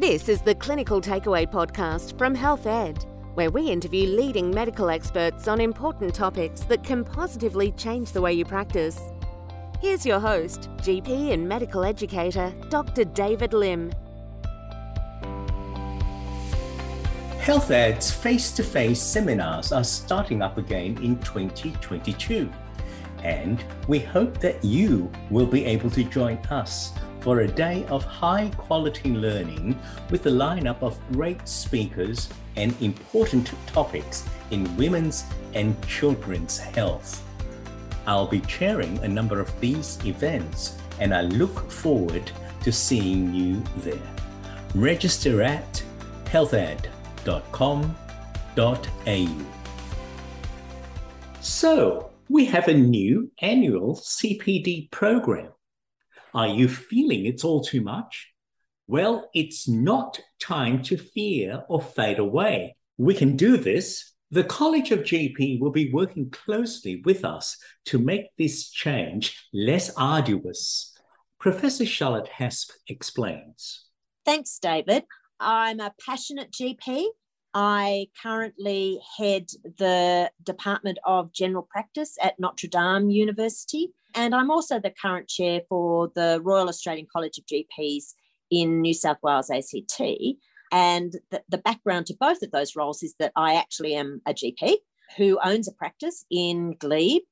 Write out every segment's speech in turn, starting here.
This is the Clinical Takeaway podcast from Health Ed, where we interview leading medical experts on important topics that can positively change the way you practice. Here's your host, GP and medical educator, Dr. David Lim. Health Ed's face to face seminars are starting up again in 2022. And we hope that you will be able to join us for a day of high quality learning with a lineup of great speakers and important topics in women's and children's health. I'll be chairing a number of these events and I look forward to seeing you there. Register at healthed.com.au. So, we have a new annual CPD program are you feeling it's all too much? Well, it's not time to fear or fade away. We can do this. The College of GP will be working closely with us to make this change less arduous. Professor Charlotte Hespe explains. Thanks, David. I'm a passionate GP. I currently head the Department of General Practice at Notre Dame University. And I'm also the current chair for the Royal Australian College of GPs in New South Wales ACT. And the, the background to both of those roles is that I actually am a GP who owns a practice in Glebe.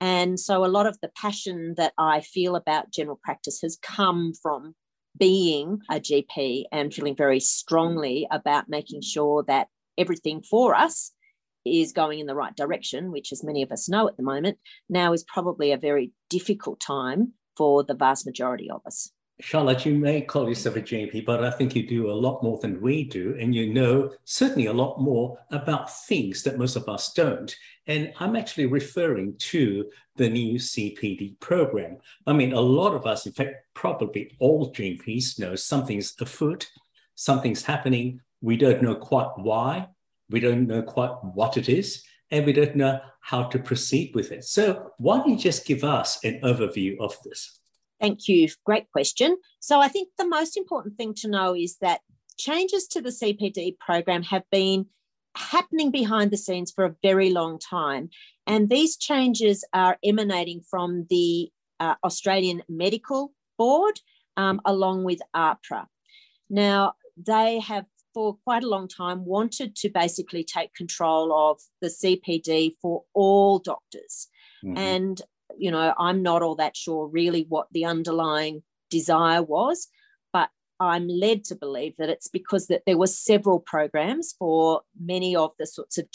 And so a lot of the passion that I feel about general practice has come from being a GP and feeling very strongly about making sure that everything for us is going in the right direction, which, as many of us know at the moment, now is probably a very difficult time for the vast majority of us. Charlotte, you may call yourself a GP, but I think you do a lot more than we do. And you know certainly a lot more about things that most of us don't. And I'm actually referring to the new CPD program. I mean, a lot of us, in fact, probably all GPs know something's afoot, something's happening. We don't know quite why, we don't know quite what it is, and we don't know how to proceed with it. So, why don't you just give us an overview of this? Thank you. Great question. So, I think the most important thing to know is that changes to the CPD program have been happening behind the scenes for a very long time. And these changes are emanating from the uh, Australian Medical Board um, along with AHPRA. Now, they have for quite a long time wanted to basically take control of the CPD for all doctors. Mm-hmm. And, you know, I'm not all that sure really what the underlying desire was, but I'm led to believe that it's because that there were several programs for many of the sorts of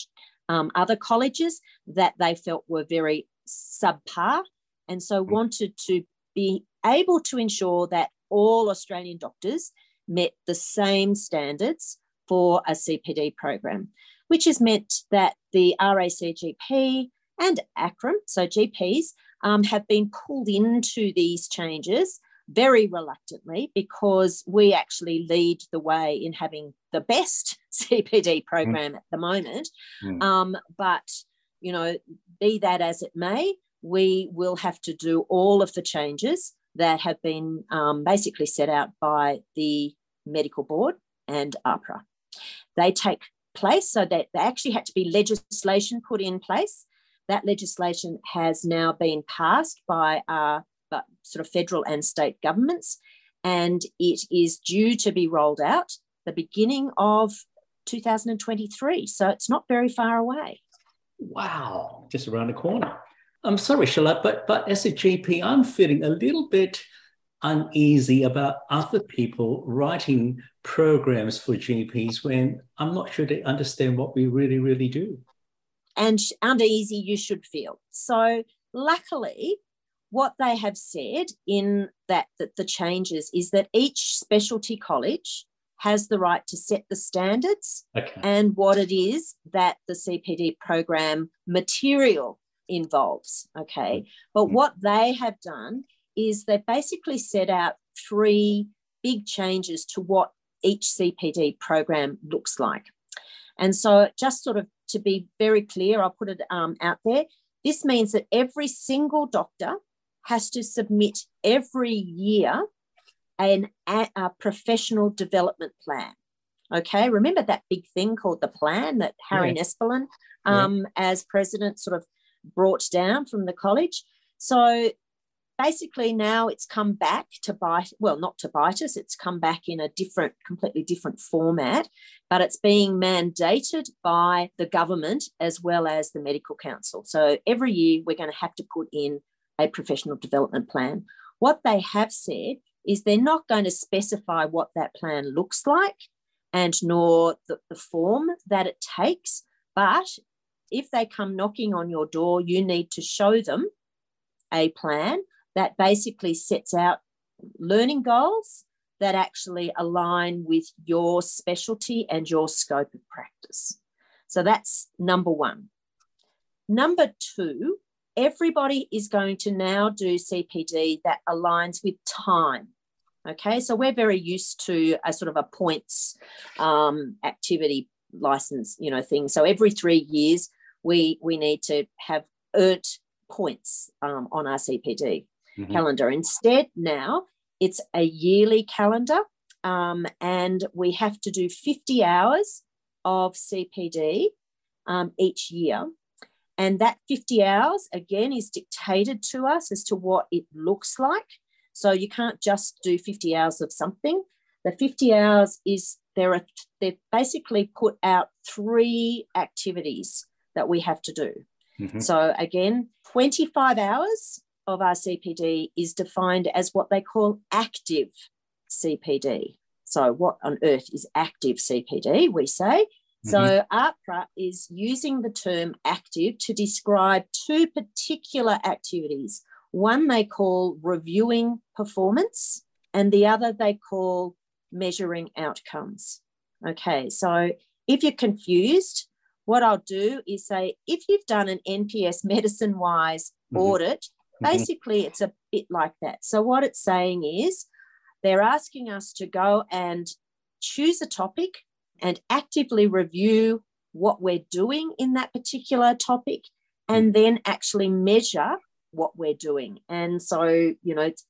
um, other colleges that they felt were very subpar and so mm-hmm. wanted to be able to ensure that all Australian doctors met the same standards for a CPD program, which has meant that the RACGP and ACRRM, so GPs, um, have been pulled into these changes very reluctantly because we actually lead the way in having the best CPD program mm. at the moment. Mm. Um, but, you know, be that as it may, we will have to do all of the changes that have been um, basically set out by the medical board and AHPRA. They take place so that they actually had to be legislation put in place. That legislation has now been passed by our uh, sort of federal and state governments, and it is due to be rolled out the beginning of 2023. So it's not very far away. Wow, just around the corner. I'm sorry, Charlotte, but but as a GP, I'm feeling a little bit uneasy about other people writing programs for GPs when I'm not sure they understand what we really, really do. And uneasy you should feel. So, luckily, what they have said in that, that the changes is that each specialty college has the right to set the standards okay. and what it is that the CPD program material involves. Okay. But mm-hmm. what they have done is they basically set out three big changes to what each CPD program looks like. And so, just sort of to be very clear, I'll put it um, out there. This means that every single doctor has to submit every year an, a professional development plan. Okay, remember that big thing called the plan that Harry yeah. Nespolon, um, yeah. as president, sort of brought down from the college. So basically now it's come back to bite well not to bite us it's come back in a different completely different format but it's being mandated by the government as well as the medical council. So every year we're going to have to put in a professional development plan. What they have said is they're not going to specify what that plan looks like and nor the, the form that it takes but if they come knocking on your door you need to show them a plan that basically sets out learning goals that actually align with your specialty and your scope of practice. So that's number one. Number two, everybody is going to now do CPD that aligns with time. Okay, so we're very used to a sort of a points um, activity license, you know, thing. So every three years, we we need to have earned points um, on our CPD mm-hmm. calendar. Instead, now it's a yearly calendar, um, and we have to do 50 hours of CPD um, each year. And that 50 hours, again, is dictated to us as to what it looks like. So you can't just do 50 hours of something. The 50 hours is there are they've basically put out three activities that we have to do. Mm-hmm. So again, 25 hours of our CPD is defined as what they call active CPD. So, what on earth is active CPD? We say. Mm-hmm. So, AHPRA is using the term active to describe two particular activities. One they call reviewing performance, and the other they call measuring outcomes. Okay, so if you're confused, what I'll do is say if you've done an NPS medicine wise mm-hmm. audit. Basically, it's a bit like that. So, what it's saying is they're asking us to go and choose a topic and actively review what we're doing in that particular topic and mm. then actually measure what we're doing. And so, you know, it's,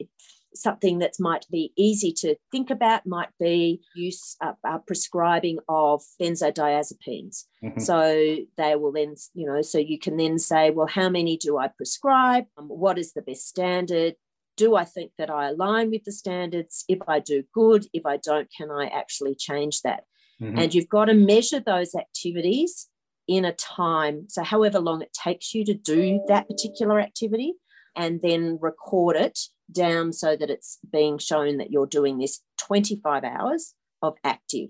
something that might be easy to think about might be use uh, uh, prescribing of benzodiazepines. Mm-hmm. so they will then you know so you can then say well how many do i prescribe? Um, what is the best standard? Do i think that i align with the standards? If i do good if i don't can i actually change that? Mm-hmm. and you've got to measure those activities in a time so however long it takes you to do that particular activity and then record it down so that it's being shown that you're doing this 25 hours of active.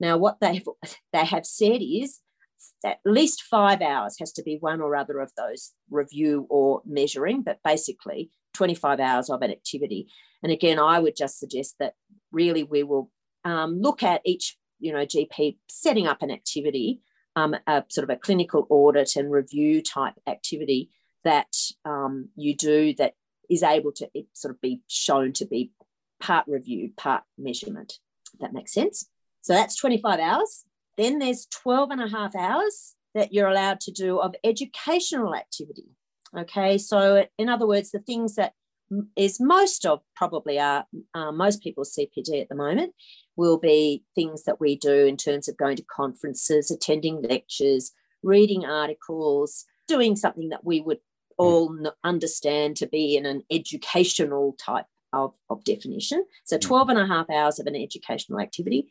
Now, what they've they have said is at least five hours has to be one or other of those review or measuring, but basically 25 hours of an activity. And again, I would just suggest that really we will um, look at each you know GP setting up an activity, um, a sort of a clinical audit and review type activity that um, you do that is able to sort of be shown to be part review, part measurement. that makes sense. So that's 25 hours. Then there's 12 and a half hours that you're allowed to do of educational activity. Okay, so in other words, the things that is most of probably are uh, most people's CPD at the moment will be things that we do in terms of going to conferences, attending lectures, reading articles, doing something that we would all understand to be in an educational type of, of definition. So mm. 12 and a half hours of an educational activity.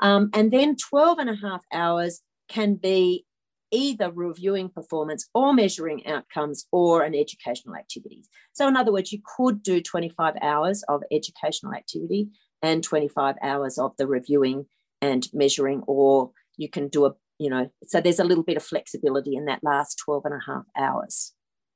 Um, and then 12 and a half hours can be either reviewing performance or measuring outcomes or an educational activity. So, in other words, you could do 25 hours of educational activity and 25 hours of the reviewing and measuring, or you can do a, you know, so there's a little bit of flexibility in that last 12 and a half hours.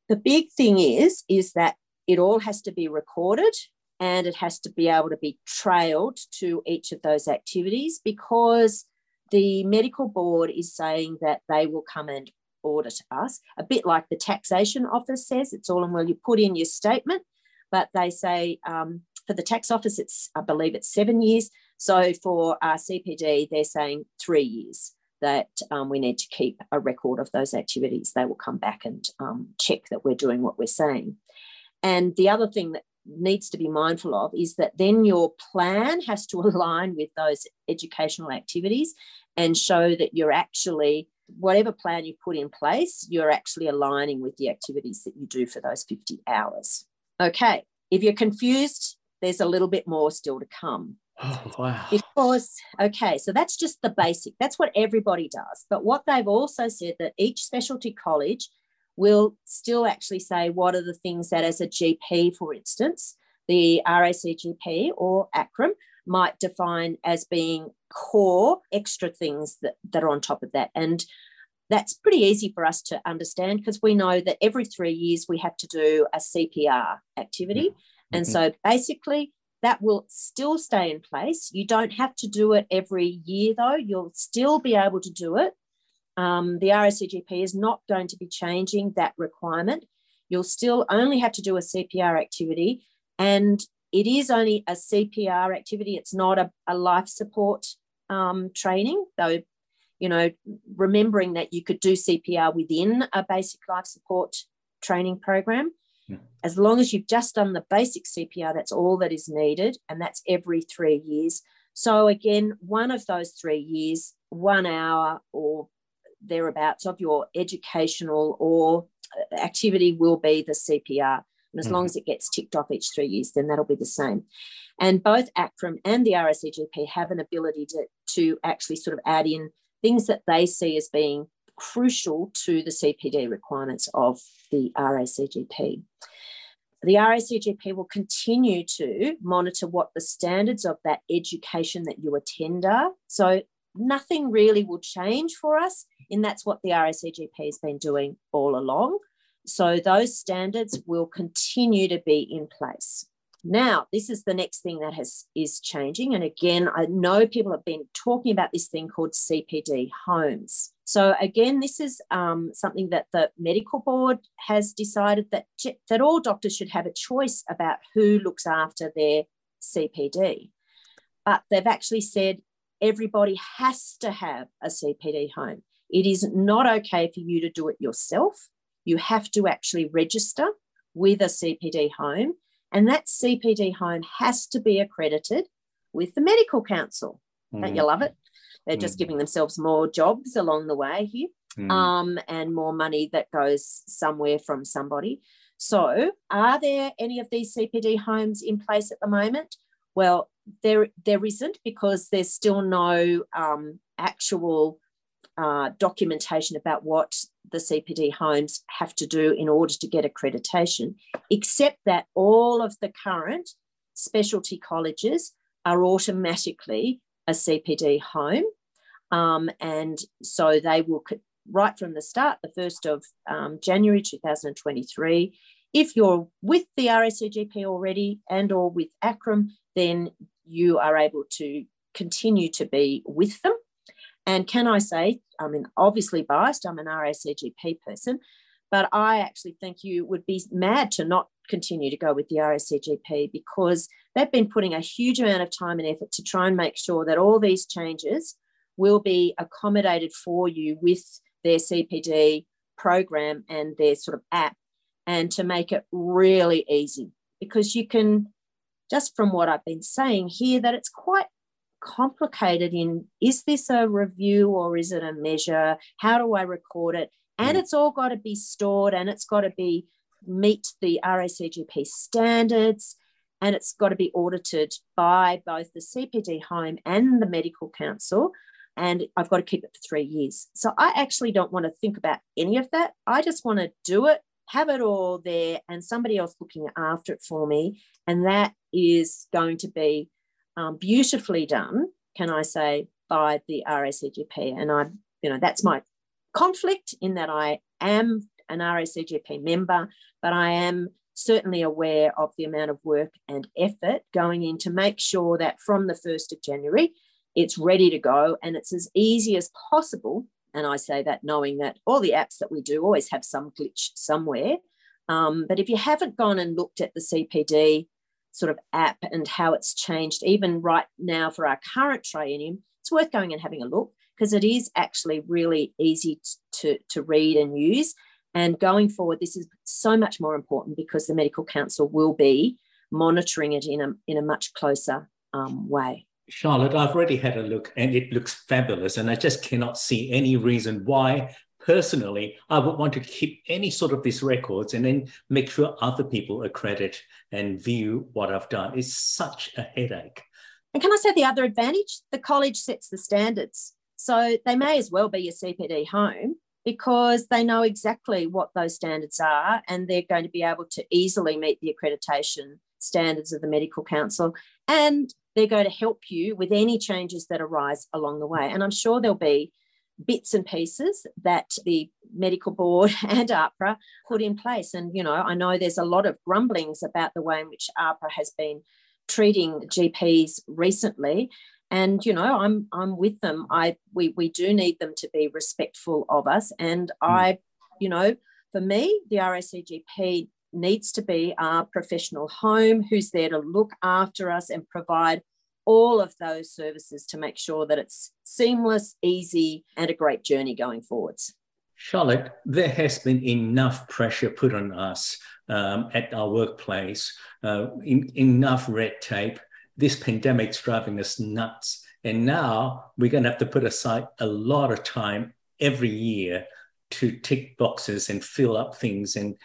The big thing is, is that it all has to be recorded and it has to be able to be trailed to each of those activities because the medical board is saying that they will come and audit us, a bit like the taxation office says. It's all in well, you put in your statement, but they say um, for the tax office, it's I believe it's seven years. So for our CPD, they're saying three years that um, we need to keep a record of those activities. They will come back and um, check that we're doing what we're saying. And the other thing that needs to be mindful of is that then your plan has to align with those educational activities and show that you're actually whatever plan you put in place you're actually aligning with the activities that you do for those 50 hours okay if you're confused there's a little bit more still to come Oh, wow. because okay so that's just the basic that's what everybody does but what they've also said that each specialty college will still actually say what are the things that as a gp for instance the racgp or ACRRM might define as being core extra things that, that are on top of that and that's pretty easy for us to understand because we know that every three years we have to do a cpr activity Mm-hmm. and so basically that will still stay in place. You don't have to do it every year, though. You'll still be able to do it. Um, the RACGP is not going to be changing that requirement. You'll still only have to do a CPR activity, and it is only a CPR activity. It's not a, a life support um, training, though. You know, remembering that you could do CPR within a basic life support training program. As long as you've just done the basic CPR, that's all that is needed, and that's every three years. So, again, one of those three years, one hour or thereabouts of your educational or uh, activity will be the CPR. And as mm-hmm. long as it gets ticked off each three years, then that'll be the same. And both ACRRM and the RACGP have an ability to, to actually sort of add in things that they see as being crucial to the CPD requirements of the RACGP. The RACGP will continue to monitor what the standards of that education that you attend are. So nothing really will change for us, and that's what the RACGP has been doing all along. So those standards will continue to be in place. Now, this is the next thing that has is changing. And again, I know people have been talking about this thing called CPD homes. So again, this is um, something that the medical board has decided that that all doctors should have a choice about who looks after their CPD. But they've actually said everybody has to have a CPD home. It is not okay for you to do it yourself. You have to actually register with a CPD home and that CPD home has to be accredited with the Medical Council. Mm. Don't you love it? They're mm. just giving themselves more jobs along the way here mm. um, and more money that goes somewhere from somebody. So, are there any of these CPD homes in place at the moment? Well, there, there isn't because there's still no um, actual uh, documentation about what the CPD homes have to do in order to get accreditation, except that all of the current specialty colleges are automatically a CPD home. Um, and so they will, right from the start, the 1st of um, January 2023, if you're with the RACGP already and or with ACRRM, then you are able to continue to be with them. And can I say, I mean, obviously biased, I'm an RACGP person, but I actually think you would be mad to not continue to go with the RACGP because they've been putting a huge amount of time and effort to try and make sure that all these changes will be accommodated for you with their CPD program and their sort of app and to make it really easy because you can just from what I've been saying here that it's quite complicated in is this a review or is it a measure? How do I record it? And mm. it's all got to be stored and it's got to be meet the RACGP standards and it's got to be audited by both the CPD home and the medical council. And I've got to keep it for three years. So I actually don't want to think about any of that. I just want to do it, have it all there, and somebody else looking after it for me. And that is going to be um, beautifully done, can I say, by the RACGP. And I, you know, that's my conflict in that I am an RACGP member, but I am certainly aware of the amount of work and effort going in to make sure that from the 1st of January, it's ready to go and it's as easy as possible. And I say that knowing that all the apps that we do always have some glitch somewhere. Um, but if you haven't gone and looked at the CPD sort of app and how it's changed, even right now for our current triennium, it's worth going and having a look because it is actually really easy to, to read and use. And going forward, this is so much more important because the Medical Council will be monitoring it in a, in a much closer um, way. Charlotte, I've already had a look and it looks fabulous. And I just cannot see any reason why, personally, I would want to keep any sort of these records and then make sure other people accredit and view what I've done. It's such a headache. And can I say the other advantage? The college sets the standards. So they may as well be a CPD home because they know exactly what those standards are and they're going to be able to easily meet the accreditation standards of the Medical Council. And they're going to help you with any changes that arise along the way. And I'm sure there'll be bits and pieces that the medical board and AHPRA put in place. And, you know, I know there's a lot of grumblings about the way in which AHPRA has been treating GPs recently. And, you know, I'm I'm with them. I we we do need them to be respectful of us. And mm. I, you know, for me, the RACGP needs to be our professional home who's there to look after us and provide all of those services to make sure that it's seamless, easy, and a great journey going forwards. Charlotte, there has been enough pressure put on us um, at our workplace, uh, in, enough red tape. This pandemic's driving us nuts. And now we're going to have to put aside a lot of time every year to tick boxes and fill up things and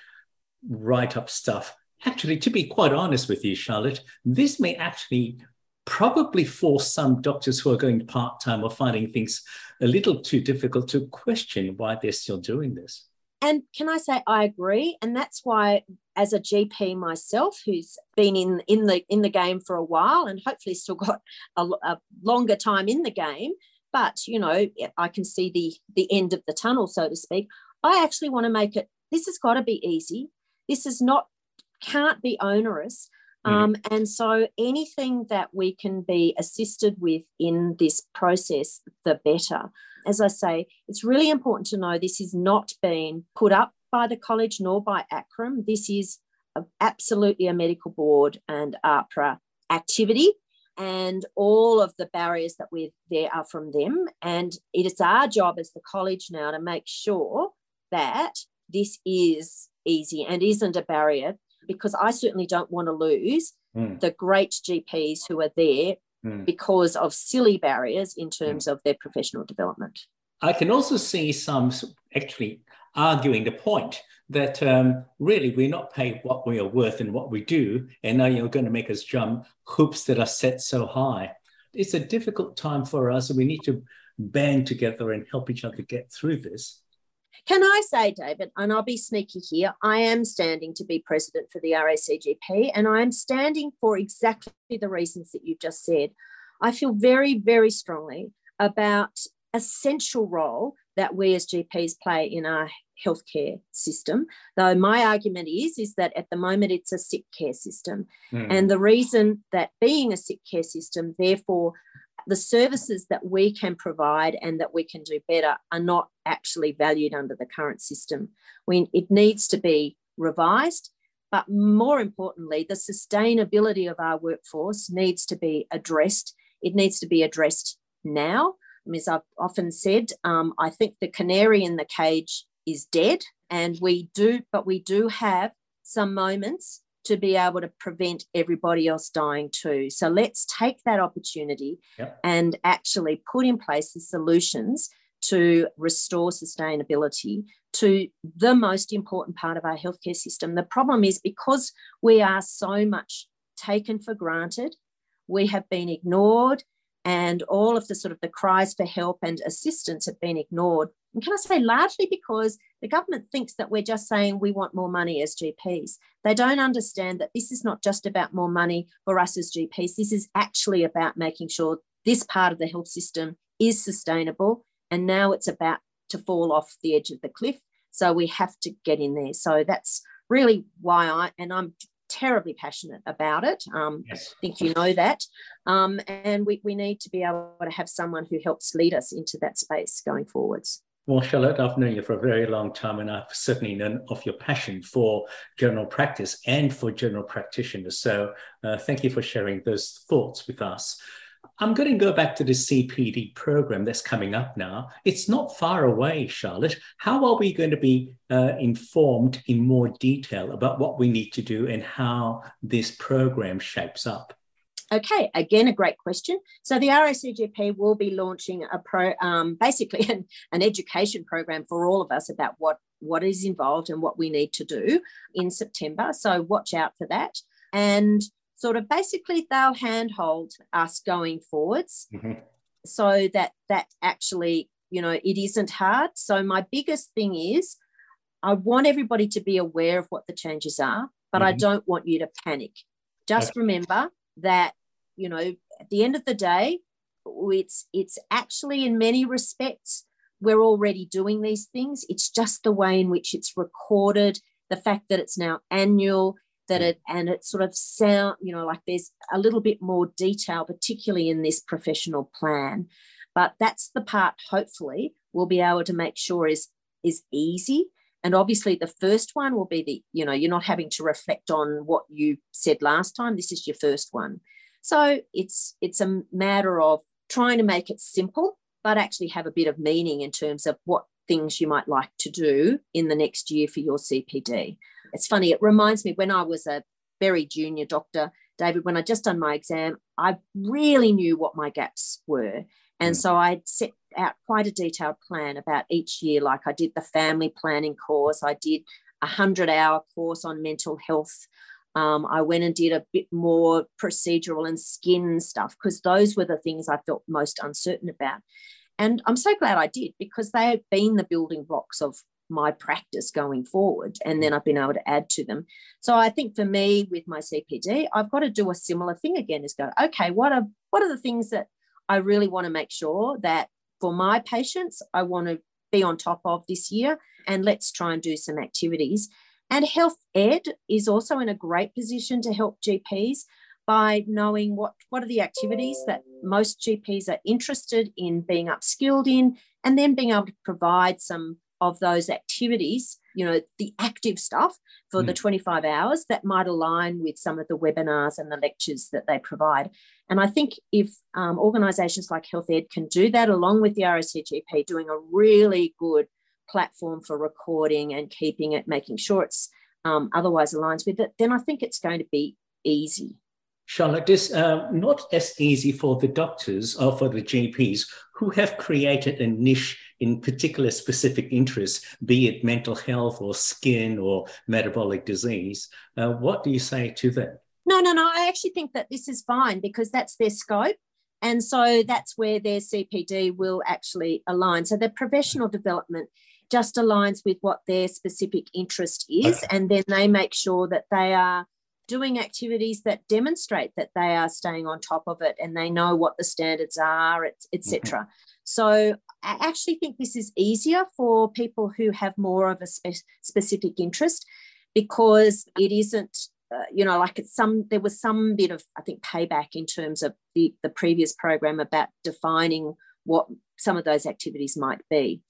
write up stuff. Actually, to be quite honest with you, Charlotte, this may actually probably force some doctors who are going part time or finding things a little too difficult to question why they're still doing this. And can I say I agree? And that's why, as a GP myself, who's been in in the in the game for a while and hopefully still got a, a longer time in the game, but you know, I can see the the end of the tunnel, so to speak. I actually want to make it. This has got to be easy. This is not can't be onerous. Mm. Um, and so anything that we can be assisted with in this process, the better. As I say, it's really important to know this is not being put up by the college nor by ACRRM. This is a, absolutely a medical board and AHPRA activity. And all of the barriers that we there are from them. And it is our job as the college now to make sure that this is easy and isn't a barrier because I certainly don't want to lose mm. the great GPs who are there mm. because of silly barriers in terms mm. of their professional development. I can also see some actually arguing the point that um, really we're not paid what we are worth in what we do, and now you're going to make us jump hoops that are set so high. It's a difficult time for us, and we need to band together and help each other get through this. Can I say, David, and I'll be sneaky here, I am standing to be president for the RACGP, and I am standing for exactly the reasons that you've just said. I feel very, very strongly about essential role that we as GPs play in our healthcare system. Though my argument is, is that at the moment it's a sick care system. Mm. And the reason that being a sick care system, therefore the services that we can provide and that we can do better are not actually valued under the current system. We, it needs to be revised, but more importantly, the sustainability of our workforce needs to be addressed. It needs to be addressed now. As I've often said, um, I think the canary in the cage is dead, and we do, but we do have some moments to be able to prevent everybody else dying too. So let's take that opportunity yep. and actually put in place the solutions to restore sustainability to the most important part of our healthcare system. The problem is because we are so much taken for granted, we have been ignored, and all of the sort of the cries for help and assistance have been ignored. And can I say largely because the government thinks that we're just saying we want more money as GPs. They don't understand that this is not just about more money for us as GPs. This is actually about making sure this part of the health system is sustainable. And now it's about to fall off the edge of the cliff. So we have to get in there. So that's really why I, and I'm terribly passionate about it. Um, yes. I think you know that. Um, and we, we need to be able to have someone who helps lead us into that space going forwards. Well, Charlotte, I've known you for a very long time, and I've certainly known of your passion for general practice and for general practitioners. So, uh, thank you for sharing those thoughts with us. I'm going to go back to the CPD program that's coming up now. It's not far away, Charlotte. How are we going to be uh, informed in more detail about what we need to do and how this program shapes up? Okay, again, a great question. So the RACGP will be launching a pro, um, basically an, an education program for all of us about what what is involved and what we need to do in September. So watch out for that. And sort of basically they'll handhold us going forwards mm-hmm. so that that actually you know it isn't hard so my biggest thing is i want everybody to be aware of what the changes are but mm-hmm. i don't want you to panic just okay. remember that you know at the end of the day it's it's actually in many respects we're already doing these things. It's just the way in which it's recorded the fact that it's now annual that it and it sort of sound you know like there's a little bit more detail particularly in this professional plan. But that's the part hopefully we'll be able to make sure is is easy. And obviously the first one will be the you know you're not having to reflect on what you said last time. This is your first one so it's it's a matter of trying to make it simple but actually have a bit of meaning in terms of what things you might like to do in the next year for your cpd it's funny, it reminds me when I was a very junior doctor, David, when I just done my exam, I really knew what my gaps were. And mm. so I set out quite a detailed plan about each year. Like I did the family planning course, I did a 100 hour course on mental health. Um, I went and did a bit more procedural and skin stuff because those were the things I felt most uncertain about. And I'm so glad I did because they have been the building blocks of my practice going forward. And then I've been able to add to them. So I think for me with my CPD, I've got to do a similar thing again is go, okay, what are what are the things that I really want to make sure that for my patients, I want to be on top of this year. And let's try and do some activities. And health ed is also in a great position to help GPs by knowing what, what are the activities that most GPs are interested in being upskilled in, and then being able to provide some of those activities, you know, the active stuff for mm. the 25 hours that might align with some of the webinars and the lectures that they provide. And I think if um, organisations like Health Ed can do that along with the RACGP, doing a really good platform for recording and keeping it, making sure it's um, otherwise aligns with it, then I think it's going to be easy. Charlotte, it's uh, not as easy for the doctors or for the GPs who have created a niche in particular specific interests, be it mental health or skin or metabolic disease. Uh, what do you say to them? No, no, no. I actually think that this is fine because that's their scope. And so that's where their CPD will actually align. So their professional development just aligns with what their specific interest is. And then they make sure that they are doing activities that demonstrate that they are staying on top of it and they know what the standards are, etc. Mm-hmm. So I actually think this is easier for people who have more of a spe- specific interest because it isn't uh, you know like it's some there was some bit of i think payback in terms of the the previous program about defining what some of those activities might be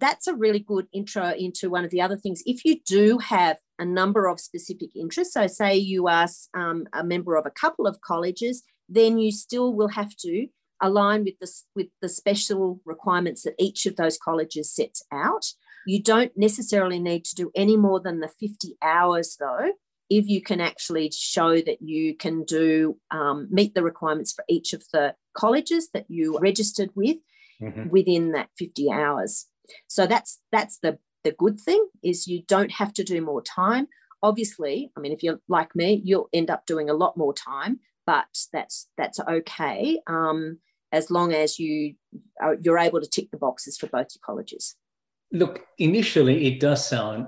that's a really good intro into one of the other things if you do have a number of specific interests so say you are um, a member of a couple of colleges then you still will have to align with the, with the special requirements that each of those colleges sets out. You don't necessarily need to do any more than the 50 hours, though, if you can actually show that you can do um, meet the requirements for each of the colleges that you registered with mm-hmm. within that 50 hours. So that's that's the the good thing is you don't have to do more time. Obviously, I mean, if you're like me, you'll end up doing a lot more time, but that's that's okay. Um, as long as you are, you're able to tick the boxes for both your colleges. Look, initially it does sound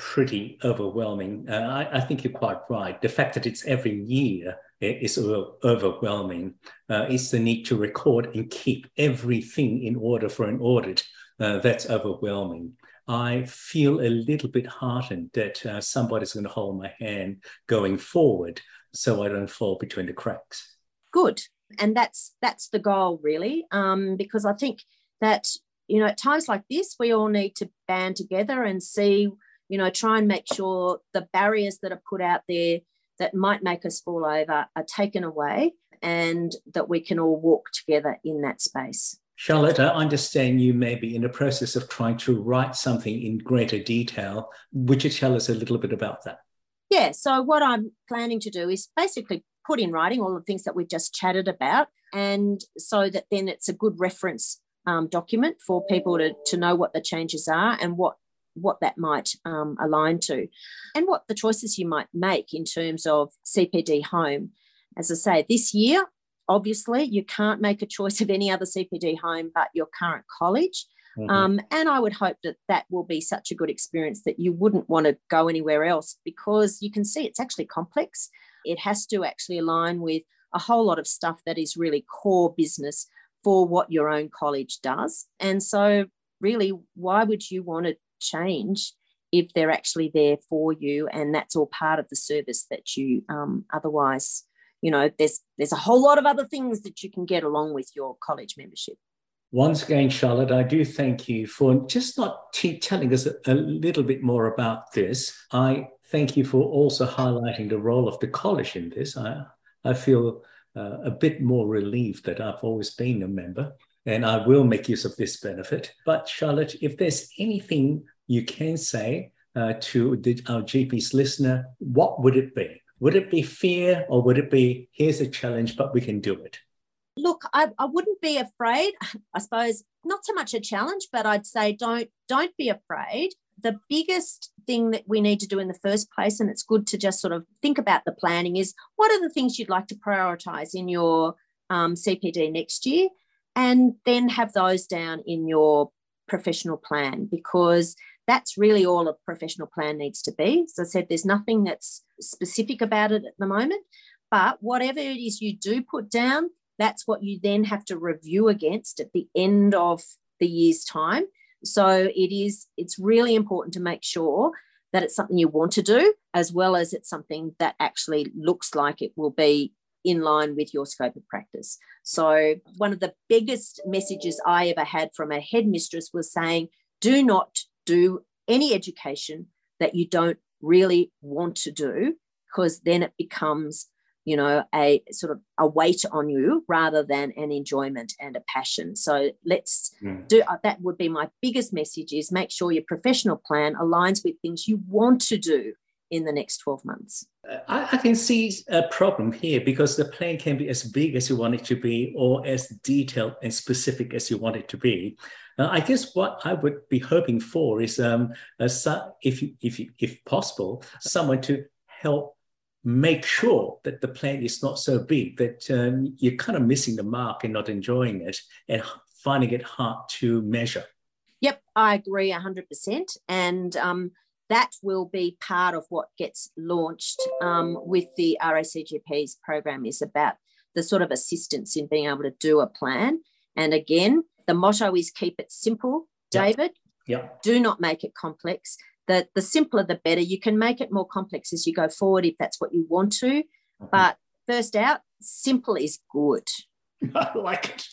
pretty overwhelming. Uh, I, I, think you're quite right. The fact that it's every year is overwhelming. Uh, it's the need to record and keep everything in order for an audit. Uh, that's overwhelming. I feel a little bit heartened that uh, somebody's going to hold my hand going forward so I don't fall between the cracks. Good and that's that's the goal really um, because i think that you know at times like this we all need to band together and see you know try and make sure the barriers that are put out there that might make us fall over are taken away and that we can all walk together in that space. Charlotte, I understand you may be in the process of trying to write something in greater detail. Would you tell us a little bit about that? Yeah, so what I'm planning to do is basically put in writing all the things that we've just chatted about, and so that then it's a good reference um, document for people to, to know what the changes are and what what that might um, align to, and what the choices you might make in terms of CPD home. As I say, this year, obviously, you can't make a choice of any other CPD home but your current college. Mm-hmm. Um, and I would hope that that will be such a good experience that you wouldn't want to go anywhere else because you can see it's actually complex. It has to actually align with a whole lot of stuff that is really core business for what your own college does. And so, really, why would you want to change if they're actually there for you and that's all part of the service that you um, otherwise you know there's there's a whole lot of other things that you can get along with your college membership. Once again charlotte i do thank you for just not t- telling us a, a little bit more about this. I thank you for also highlighting the role of the college in this. I i feel uh, a bit more relieved that i've always been a member and I will make use of this benefit. But Charlotte, if there's anything you can say uh, to the, our GP's listener, what would it be? Would it be fear or would it be here's a challenge, but we can do it? Look, I, I wouldn't be afraid. I suppose not so much a challenge, but I'd say don't don't be afraid. The biggest thing that we need to do in the first place, and it's good to just sort of think about the planning, is what are the things you'd like to prioritize in your um, CPD next year? And then have those down in your professional plan because that's really all a professional plan needs to be. As I said, there's nothing that's specific about it at the moment, but whatever it is you do put down, that's what you then have to review against at the end of the year's time. So it is, it's really important to make sure that it's something you want to do, as well as it's something that actually looks like it will be in line with your scope of practice. So, one of the biggest messages I ever had from a headmistress was saying, do not do any education that you don't really want to do, because then it becomes you know a sort of a weight on you rather than an enjoyment and a passion so let's mm. do uh, that would be my biggest message is make sure your professional plan aligns with things you want to do in the next 12 months? I, I, can see a problem here because the plan can be as big as you want it to be or as detailed and specific as you want it to be. Uh, I guess what I would be hoping for is, um, if, if, if possible, someone to help make sure that the plan is not so big that um, you're kind of missing the mark and not enjoying it and finding it hard to measure. Yep, I agree 100%. And um, that will be part of what gets launched um, with the RACGP's program is about the sort of assistance in being able to do a plan. And again, the motto is keep it simple, David. Yeah. Yep. Do not make it complex. The, the simpler, the better. You can make it more complex as you go forward if that's what you want to. Mm-hmm. But first out, simple is good. I like it.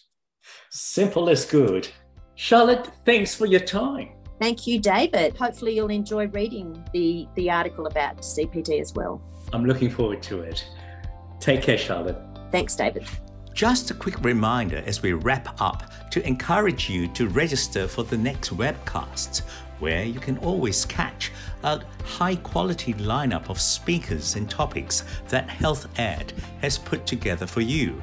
Simple is good. Charlotte, thanks for your time. Thank you, David. Hopefully, you'll enjoy reading the, the article about CPD as well. I'm looking forward to it. Take care, Charlotte. Thanks, David. Just a quick reminder as we wrap up to encourage you to register for the next webcast, where you can always catch a high quality lineup of speakers and topics that Health Ed has put together for you.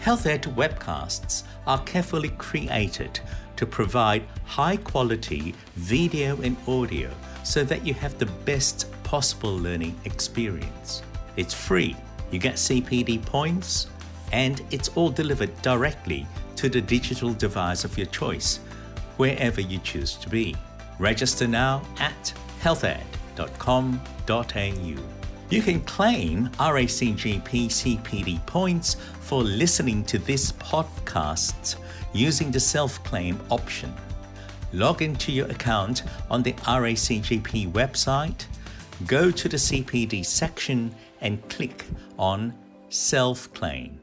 Health Ed webcasts are carefully created to provide high quality video and audio so that you have the best possible learning experience. It's free, you get CPD points, and it's all delivered directly to the digital device of your choice, wherever you choose to be. Register now at healthed.com.au. You can claim RACGP CPD points for listening to this podcast using the self claim option. Log into your account on the RACGP website, go to the CPD section and click on Self Claim.